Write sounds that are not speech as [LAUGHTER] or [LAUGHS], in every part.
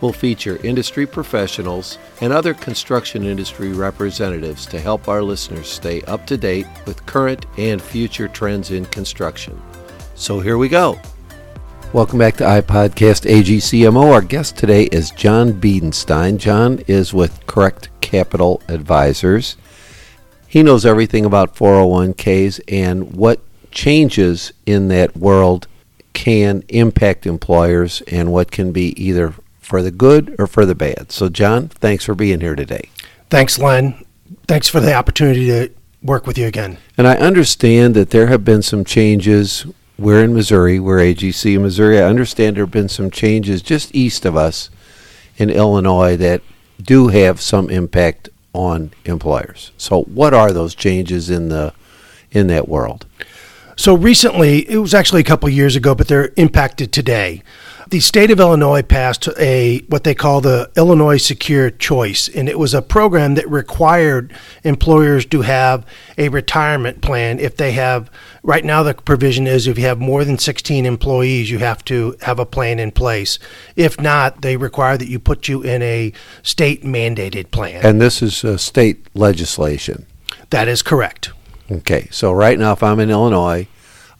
will feature industry professionals and other construction industry representatives to help our listeners stay up to date with current and future trends in construction. So here we go. Welcome back to iPodcast AGCMO. Our guest today is John Biedenstein. John is with Correct Capital Advisors. He knows everything about 401ks and what changes in that world can impact employers and what can be either for the good or for the bad. So, John, thanks for being here today. Thanks, Len. Thanks for the opportunity to work with you again. And I understand that there have been some changes. We're in Missouri, we're AGC in Missouri. I understand there have been some changes just east of us in Illinois that do have some impact on employers. So, what are those changes in the in that world? So recently, it was actually a couple years ago, but they're impacted today the state of Illinois passed a what they call the Illinois Secure Choice, and it was a program that required employers to have a retirement plan if they have. Right now, the provision is if you have more than 16 employees, you have to have a plan in place. If not, they require that you put you in a state mandated plan. And this is uh, state legislation. That is correct. Okay, so right now, if I'm in Illinois,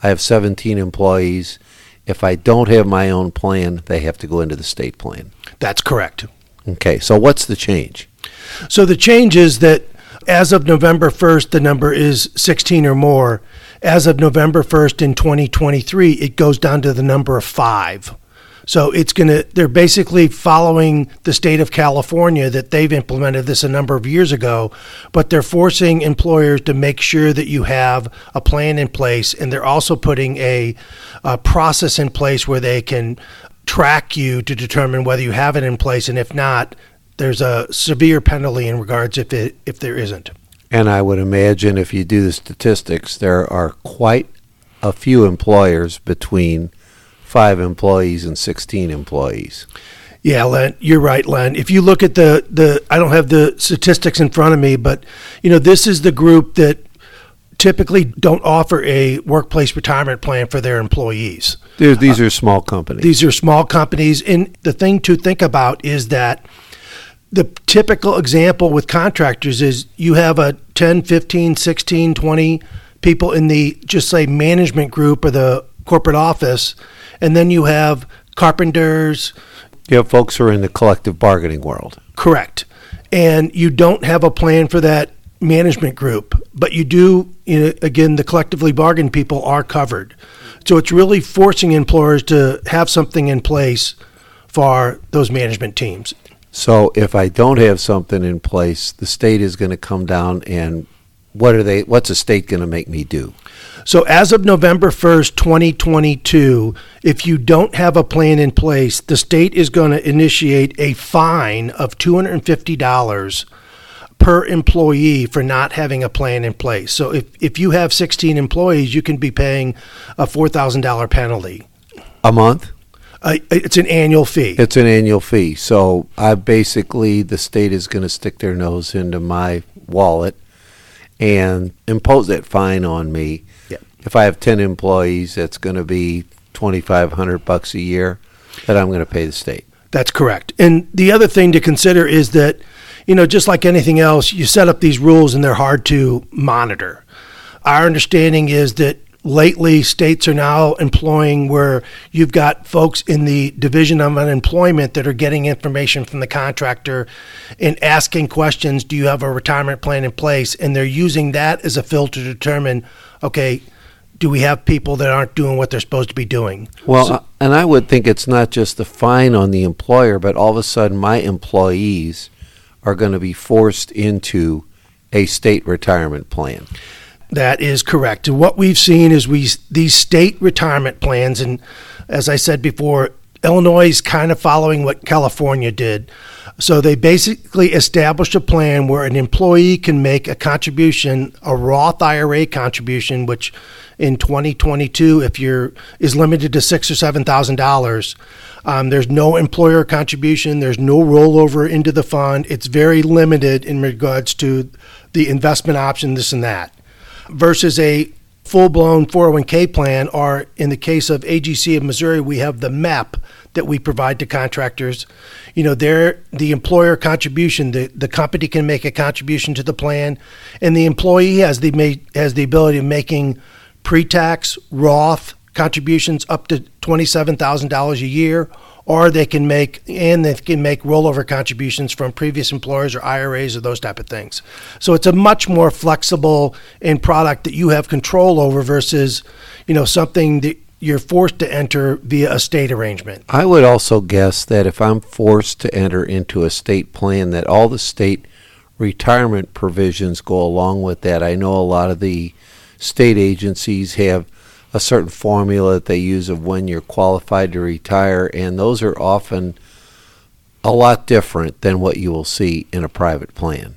I have 17 employees if I don't have my own plan, they have to go into the state plan. That's correct. Okay, so what's the change? So the change is that as of November 1st, the number is 16 or more. As of November 1st in 2023, it goes down to the number of five. So it's going to, they're basically following the state of California that they've implemented this a number of years ago, but they're forcing employers to make sure that you have a plan in place. And they're also putting a, a process in place where they can track you to determine whether you have it in place. And if not, there's a severe penalty in regards if it, if there isn't. And I would imagine if you do the statistics, there are quite a few employers between five employees and 16 employees. Yeah, Len, you're right, Len. If you look at the, the I don't have the statistics in front of me, but you know, this is the group that typically don't offer a workplace retirement plan for their employees. these uh, are small companies. These are small companies. And the thing to think about is that the typical example with contractors is you have a 10, 15, 16, 20 people in the just say management group or the corporate office and then you have carpenters. You have folks who are in the collective bargaining world. Correct. And you don't have a plan for that management group, but you do, you know, again, the collectively bargained people are covered. So it's really forcing employers to have something in place for those management teams. So if I don't have something in place, the state is going to come down and what are they what's the state going to make me do? So as of November 1st, 2022, if you don't have a plan in place, the state is going to initiate a fine of $250 per employee for not having a plan in place. So if, if you have 16 employees, you can be paying a $4,000 penalty. A month? Uh, it's an annual fee. It's an annual fee. So I basically, the state is going to stick their nose into my wallet and impose that fine on me if I have 10 employees, that's going to be 2500 bucks a year that I'm going to pay the state. That's correct. And the other thing to consider is that, you know, just like anything else, you set up these rules and they're hard to monitor. Our understanding is that lately states are now employing where you've got folks in the division of unemployment that are getting information from the contractor and asking questions do you have a retirement plan in place and they're using that as a filter to determine okay do we have people that aren't doing what they're supposed to be doing? Well, so, uh, and I would think it's not just the fine on the employer, but all of a sudden my employees are going to be forced into a state retirement plan. That is correct. And what we've seen is we these state retirement plans, and as I said before, Illinois is kind of following what California did. So they basically established a plan where an employee can make a contribution, a Roth IRA contribution, which in 2022, if you're is limited to six or seven thousand um, dollars. There's no employer contribution. There's no rollover into the fund. It's very limited in regards to the investment option, this and that, versus a full blown 401k plan, or in the case of AGC of Missouri, we have the MEP that we provide to contractors. You know, they're the employer contribution. The, the company can make a contribution to the plan, and the employee has the has the ability of making pre-tax Roth contributions up to twenty-seven thousand dollars a year, or they can make and they can make rollover contributions from previous employers or IRAs or those type of things. So it's a much more flexible in product that you have control over versus, you know, something that you're forced to enter via a state arrangement. I would also guess that if I'm forced to enter into a state plan, that all the state retirement provisions go along with that. I know a lot of the state agencies have a certain formula that they use of when you're qualified to retire, and those are often a lot different than what you will see in a private plan.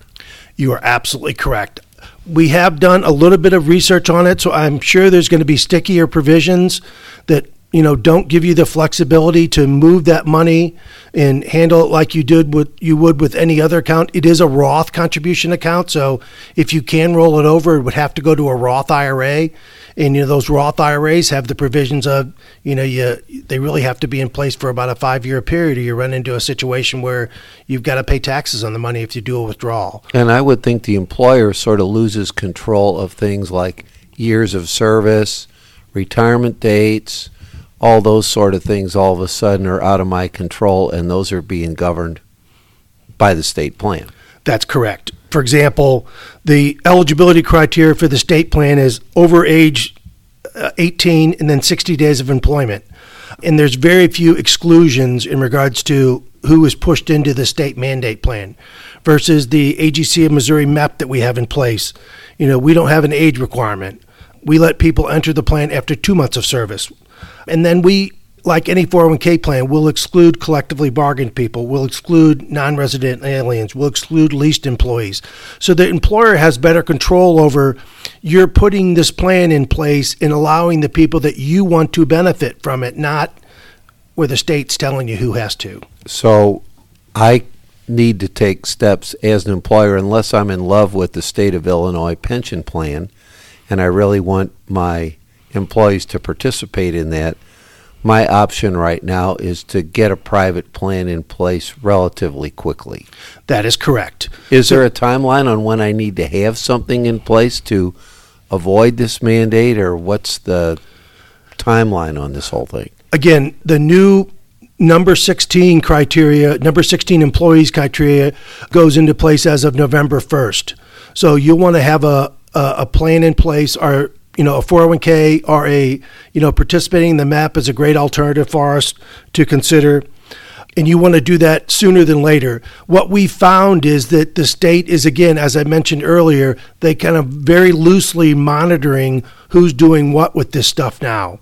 You are absolutely correct we have done a little bit of research on it, so I'm sure there's going to be stickier provisions that you know don't give you the flexibility to move that money and handle it like you did with you would with any other account. It is a Roth contribution account, so if you can roll it over, it would have to go to a Roth IRA and you know those Roth IRAs have the provisions of you know you they really have to be in place for about a five year period, or you run into a situation where you've got to pay taxes on the money if you do a withdrawal. And I would think the employer sort of loses control of things like years of service, retirement dates, all those sort of things. All of a sudden are out of my control, and those are being governed by the state plan. That's correct. For example, the eligibility criteria for the state plan is over age uh, 18 and then 60 days of employment. And there's very few exclusions in regards to who is pushed into the state mandate plan versus the AGC of Missouri map that we have in place. You know, we don't have an age requirement. We let people enter the plan after two months of service. And then we like any 401k plan, will exclude collectively bargained people, will exclude non resident aliens, will exclude leased employees. So the employer has better control over you're putting this plan in place and allowing the people that you want to benefit from it, not where the state's telling you who has to. So I need to take steps as an employer unless I'm in love with the state of Illinois pension plan and I really want my employees to participate in that my option right now is to get a private plan in place relatively quickly. That is correct. Is there a timeline on when I need to have something in place to avoid this mandate, or what's the timeline on this whole thing? Again, the new number 16 criteria, number 16 employees criteria goes into place as of November 1st. So you'll want to have a, a, a plan in place or you know, a 401k or a, you know, participating in the MAP is a great alternative for us to consider. And you want to do that sooner than later. What we found is that the state is, again, as I mentioned earlier, they kind of very loosely monitoring who's doing what with this stuff now.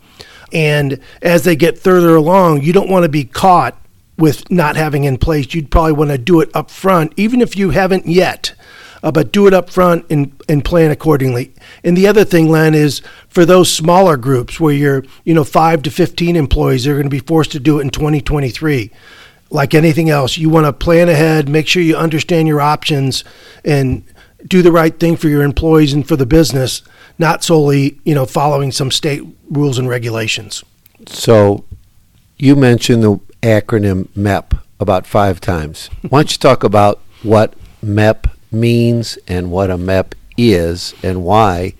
And as they get further along, you don't want to be caught with not having in place. You'd probably want to do it up front, even if you haven't yet uh, but do it up front and, and plan accordingly. And the other thing, Len, is for those smaller groups where you're, you know, five to 15 employees, they're going to be forced to do it in 2023. Like anything else, you want to plan ahead, make sure you understand your options, and do the right thing for your employees and for the business, not solely, you know, following some state rules and regulations. So you mentioned the acronym MEP about five times. Why don't you talk about what MEP means and what a MEP is and why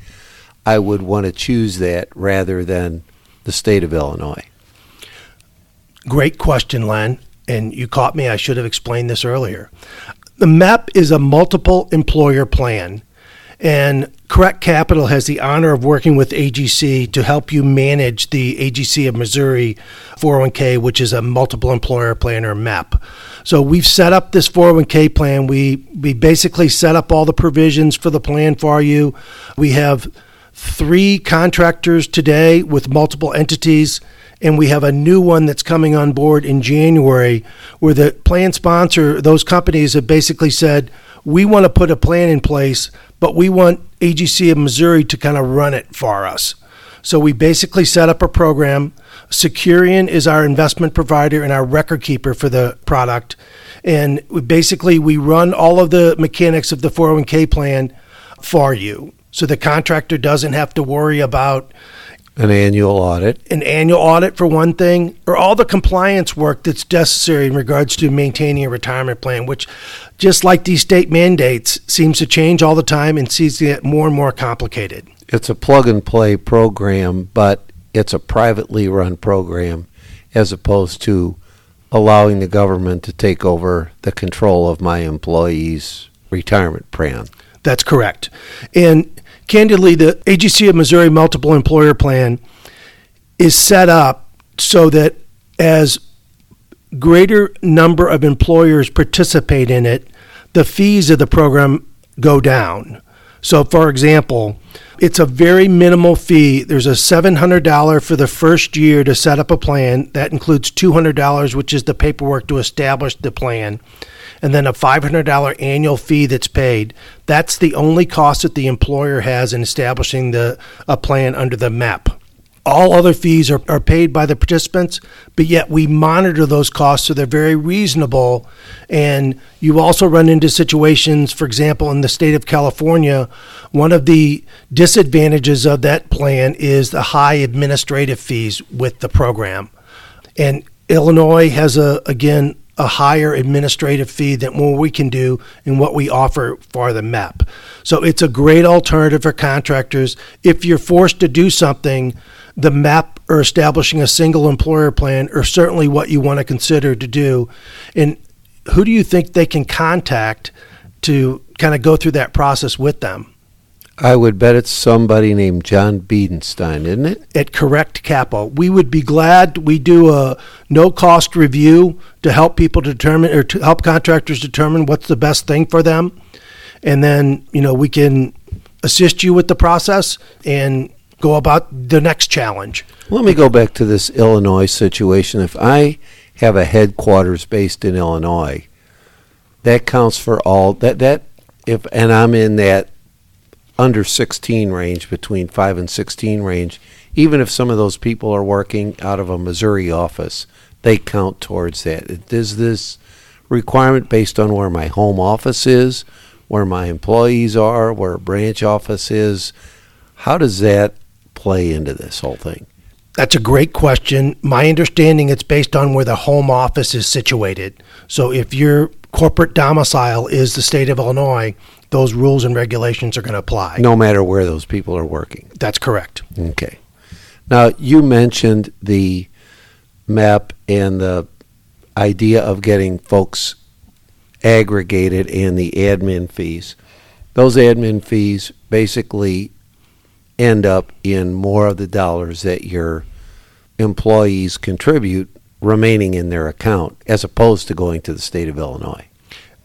I would want to choose that rather than the state of Illinois. Great question, Len. And you caught me. I should have explained this earlier. The MEP is a multiple employer plan and Correct Capital has the honor of working with AGC to help you manage the AGC of Missouri 401k, which is a multiple employer plan or MEP. So we've set up this 401k plan. We we basically set up all the provisions for the plan for you. We have three contractors today with multiple entities and we have a new one that's coming on board in January where the plan sponsor, those companies have basically said, we want to put a plan in place, but we want AGC of Missouri to kind of run it for us. So we basically set up a program. Securian is our investment provider and our record keeper for the product. And we basically we run all of the mechanics of the 401k plan for you. So the contractor doesn't have to worry about An annual audit. an annual audit for one thing, or all the compliance work that's necessary in regards to maintaining a retirement plan, which, just like these state mandates, seems to change all the time and seems to get more and more complicated. It's a plug and play program, but it's a privately run program as opposed to allowing the government to take over the control of my employees' retirement plan. That's correct. And candidly, the AGC of Missouri Multiple Employer Plan is set up so that as greater number of employers participate in it, the fees of the program go down. So, for example, it's a very minimal fee. There's a $700 for the first year to set up a plan. That includes $200, which is the paperwork to establish the plan, and then a $500 annual fee that's paid. That's the only cost that the employer has in establishing the a plan under the MEP. All other fees are, are paid by the participants, but yet we monitor those costs so they're very reasonable. And you also run into situations, for example, in the state of California, one of the disadvantages of that plan is the high administrative fees with the program. And Illinois has a, again, a higher administrative fee than what we can do and what we offer for the MEP. So it's a great alternative for contractors. If you're forced to do something, the map or establishing a single employer plan are certainly what you want to consider to do. And who do you think they can contact to kind of go through that process with them? I would bet it's somebody named John Biedenstein, isn't it? at Correct Capo. We would be glad we do a no cost review to help people determine or to help contractors determine what's the best thing for them. And then, you know, we can assist you with the process and go about the next challenge. Let me go back to this Illinois situation. If I have a headquarters based in Illinois, that counts for all that that if and I'm in that under 16 range between 5 and 16 range, even if some of those people are working out of a Missouri office, they count towards that. Is this requirement based on where my home office is, where my employees are, where a branch office is? How does that play into this whole thing? That's a great question. My understanding it's based on where the home office is situated. So if your corporate domicile is the state of Illinois, those rules and regulations are going to apply. No matter where those people are working. That's correct. Okay. Now, you mentioned the map and the idea of getting folks aggregated and the admin fees. Those admin fees basically end up in more of the dollars that your employees contribute remaining in their account as opposed to going to the state of Illinois.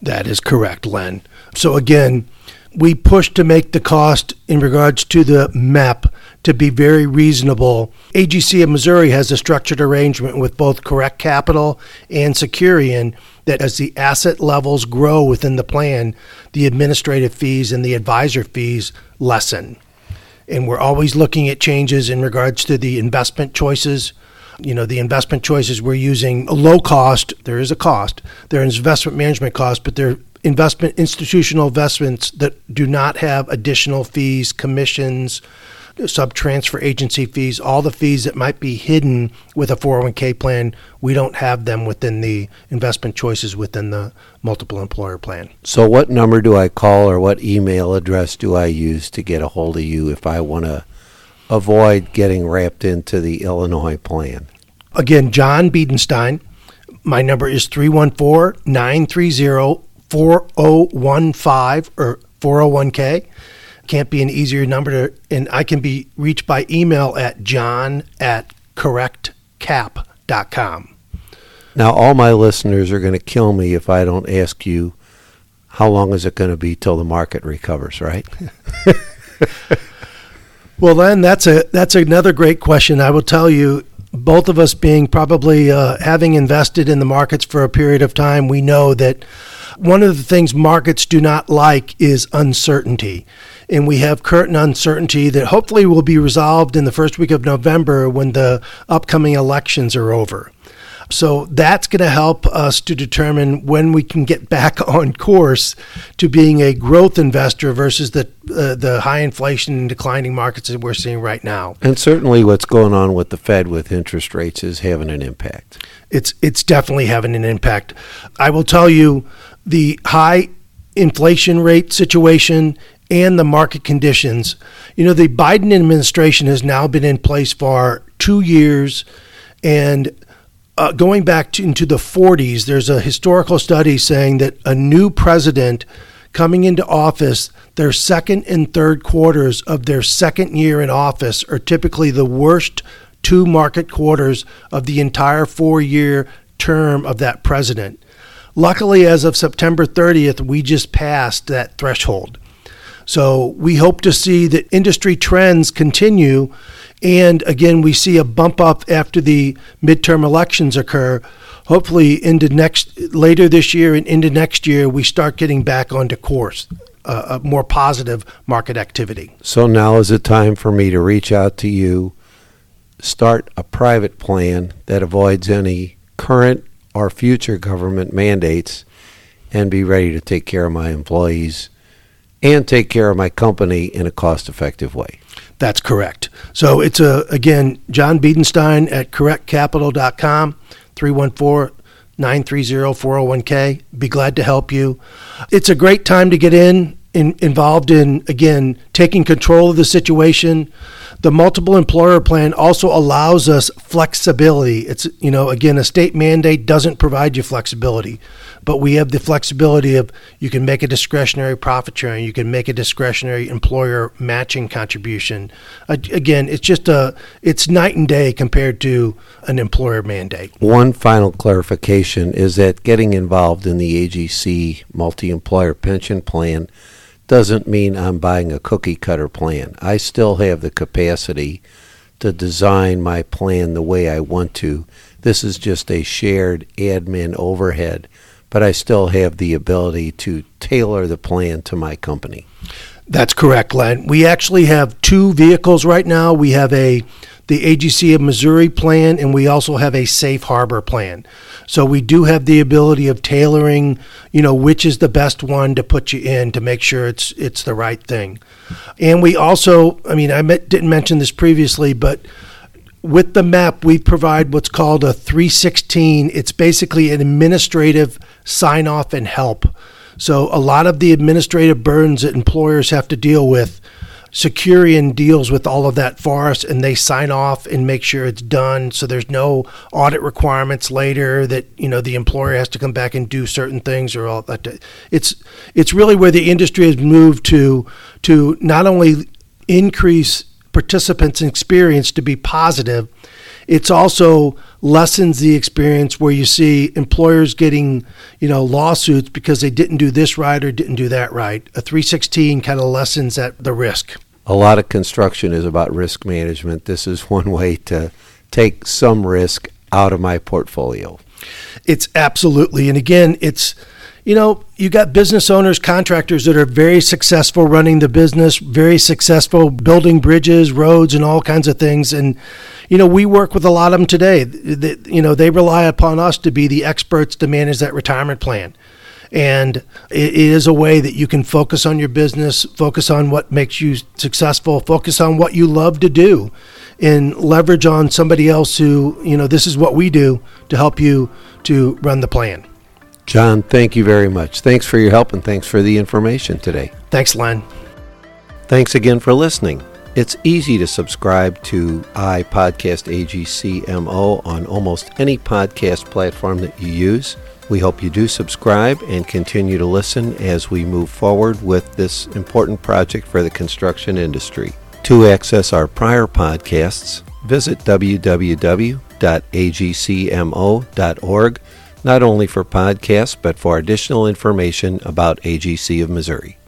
That is correct, Len. So again, we push to make the cost in regards to the MEP to be very reasonable. AGC of Missouri has a structured arrangement with both Correct Capital and Securian that as the asset levels grow within the plan, the administrative fees and the advisor fees lessen. And we're always looking at changes in regards to the investment choices. You know, the investment choices we're using a low cost, there is a cost. There is investment management cost, but they're investment institutional investments that do not have additional fees, commissions, sub transfer agency fees, all the fees that might be hidden with a 401k plan, we don't have them within the investment choices within the multiple employer plan. So, what number do I call or what email address do I use to get a hold of you if I want to avoid getting wrapped into the Illinois plan? Again, John Biedenstein. My number is 314 930 4015 or 401k. Can't be an easier number to, and I can be reached by email at john at correctcap.com. Now, all my listeners are going to kill me if I don't ask you how long is it going to be till the market recovers, right? [LAUGHS] Well, then that's a that's another great question. I will tell you, both of us being probably uh, having invested in the markets for a period of time, we know that one of the things markets do not like is uncertainty. And we have current uncertainty that hopefully will be resolved in the first week of November when the upcoming elections are over. So that's going to help us to determine when we can get back [LAUGHS] on course to being a growth investor versus the uh, the high inflation and declining markets that we're seeing right now. And certainly, what's going on with the Fed with interest rates is having an impact. It's it's definitely having an impact. I will tell you, the high inflation rate situation and the market conditions. You know, the Biden administration has now been in place for two years, and uh, going back to, into the 40s, there's a historical study saying that a new president coming into office, their second and third quarters of their second year in office are typically the worst two market quarters of the entire four year term of that president. Luckily, as of September 30th, we just passed that threshold. So we hope to see that industry trends continue and again, we see a bump up after the midterm elections occur. Hopefully, into next later this year and into next year, we start getting back onto course, uh, a more positive market activity. So now is the time for me to reach out to you, start a private plan that avoids any current or future government mandates, and be ready to take care of my employees and take care of my company in a cost effective way. That's correct. So it's a again John Biedenstein at correctcapital.com 314 930 401k. Be glad to help you. It's a great time to get in, in involved in again taking control of the situation. The multiple employer plan also allows us flexibility. It's you know again a state mandate doesn't provide you flexibility but we have the flexibility of you can make a discretionary profit sharing, you can make a discretionary employer matching contribution. again, it's just a it's night and day compared to an employer mandate. One final clarification is that getting involved in the AGC multi-employer pension plan doesn't mean I'm buying a cookie cutter plan. I still have the capacity to design my plan the way I want to. This is just a shared admin overhead but I still have the ability to tailor the plan to my company. That's correct, Len. We actually have two vehicles right now. We have a the AGC of Missouri plan, and we also have a safe harbor plan. So we do have the ability of tailoring, you know, which is the best one to put you in to make sure it's it's the right thing. And we also, I mean, I didn't mention this previously, but with the map, we provide what's called a 316. It's basically an administrative sign off and help. So, a lot of the administrative burdens that employers have to deal with, Securian deals with all of that for us and they sign off and make sure it's done. So, there's no audit requirements later that, you know, the employer has to come back and do certain things or all that. It's, it's really where the industry has moved to, to not only increase participants' experience to be positive. It's also lessens the experience where you see employers getting, you know, lawsuits because they didn't do this right or didn't do that right. A 316 kind of lessens that the risk. A lot of construction is about risk management. This is one way to take some risk out of my portfolio. It's absolutely. And again, it's you know, you got business owners, contractors that are very successful running the business, very successful building bridges, roads, and all kinds of things. And, you know, we work with a lot of them today. That, you know, they rely upon us to be the experts to manage that retirement plan. And it is a way that you can focus on your business, focus on what makes you successful, focus on what you love to do, and leverage on somebody else who, you know, this is what we do to help you to run the plan. John, thank you very much. Thanks for your help and thanks for the information today. Thanks, Len. Thanks again for listening. It's easy to subscribe to iPodcast AGCMO on almost any podcast platform that you use. We hope you do subscribe and continue to listen as we move forward with this important project for the construction industry. To access our prior podcasts, visit www.agcmo.org not only for podcasts, but for additional information about AGC of Missouri.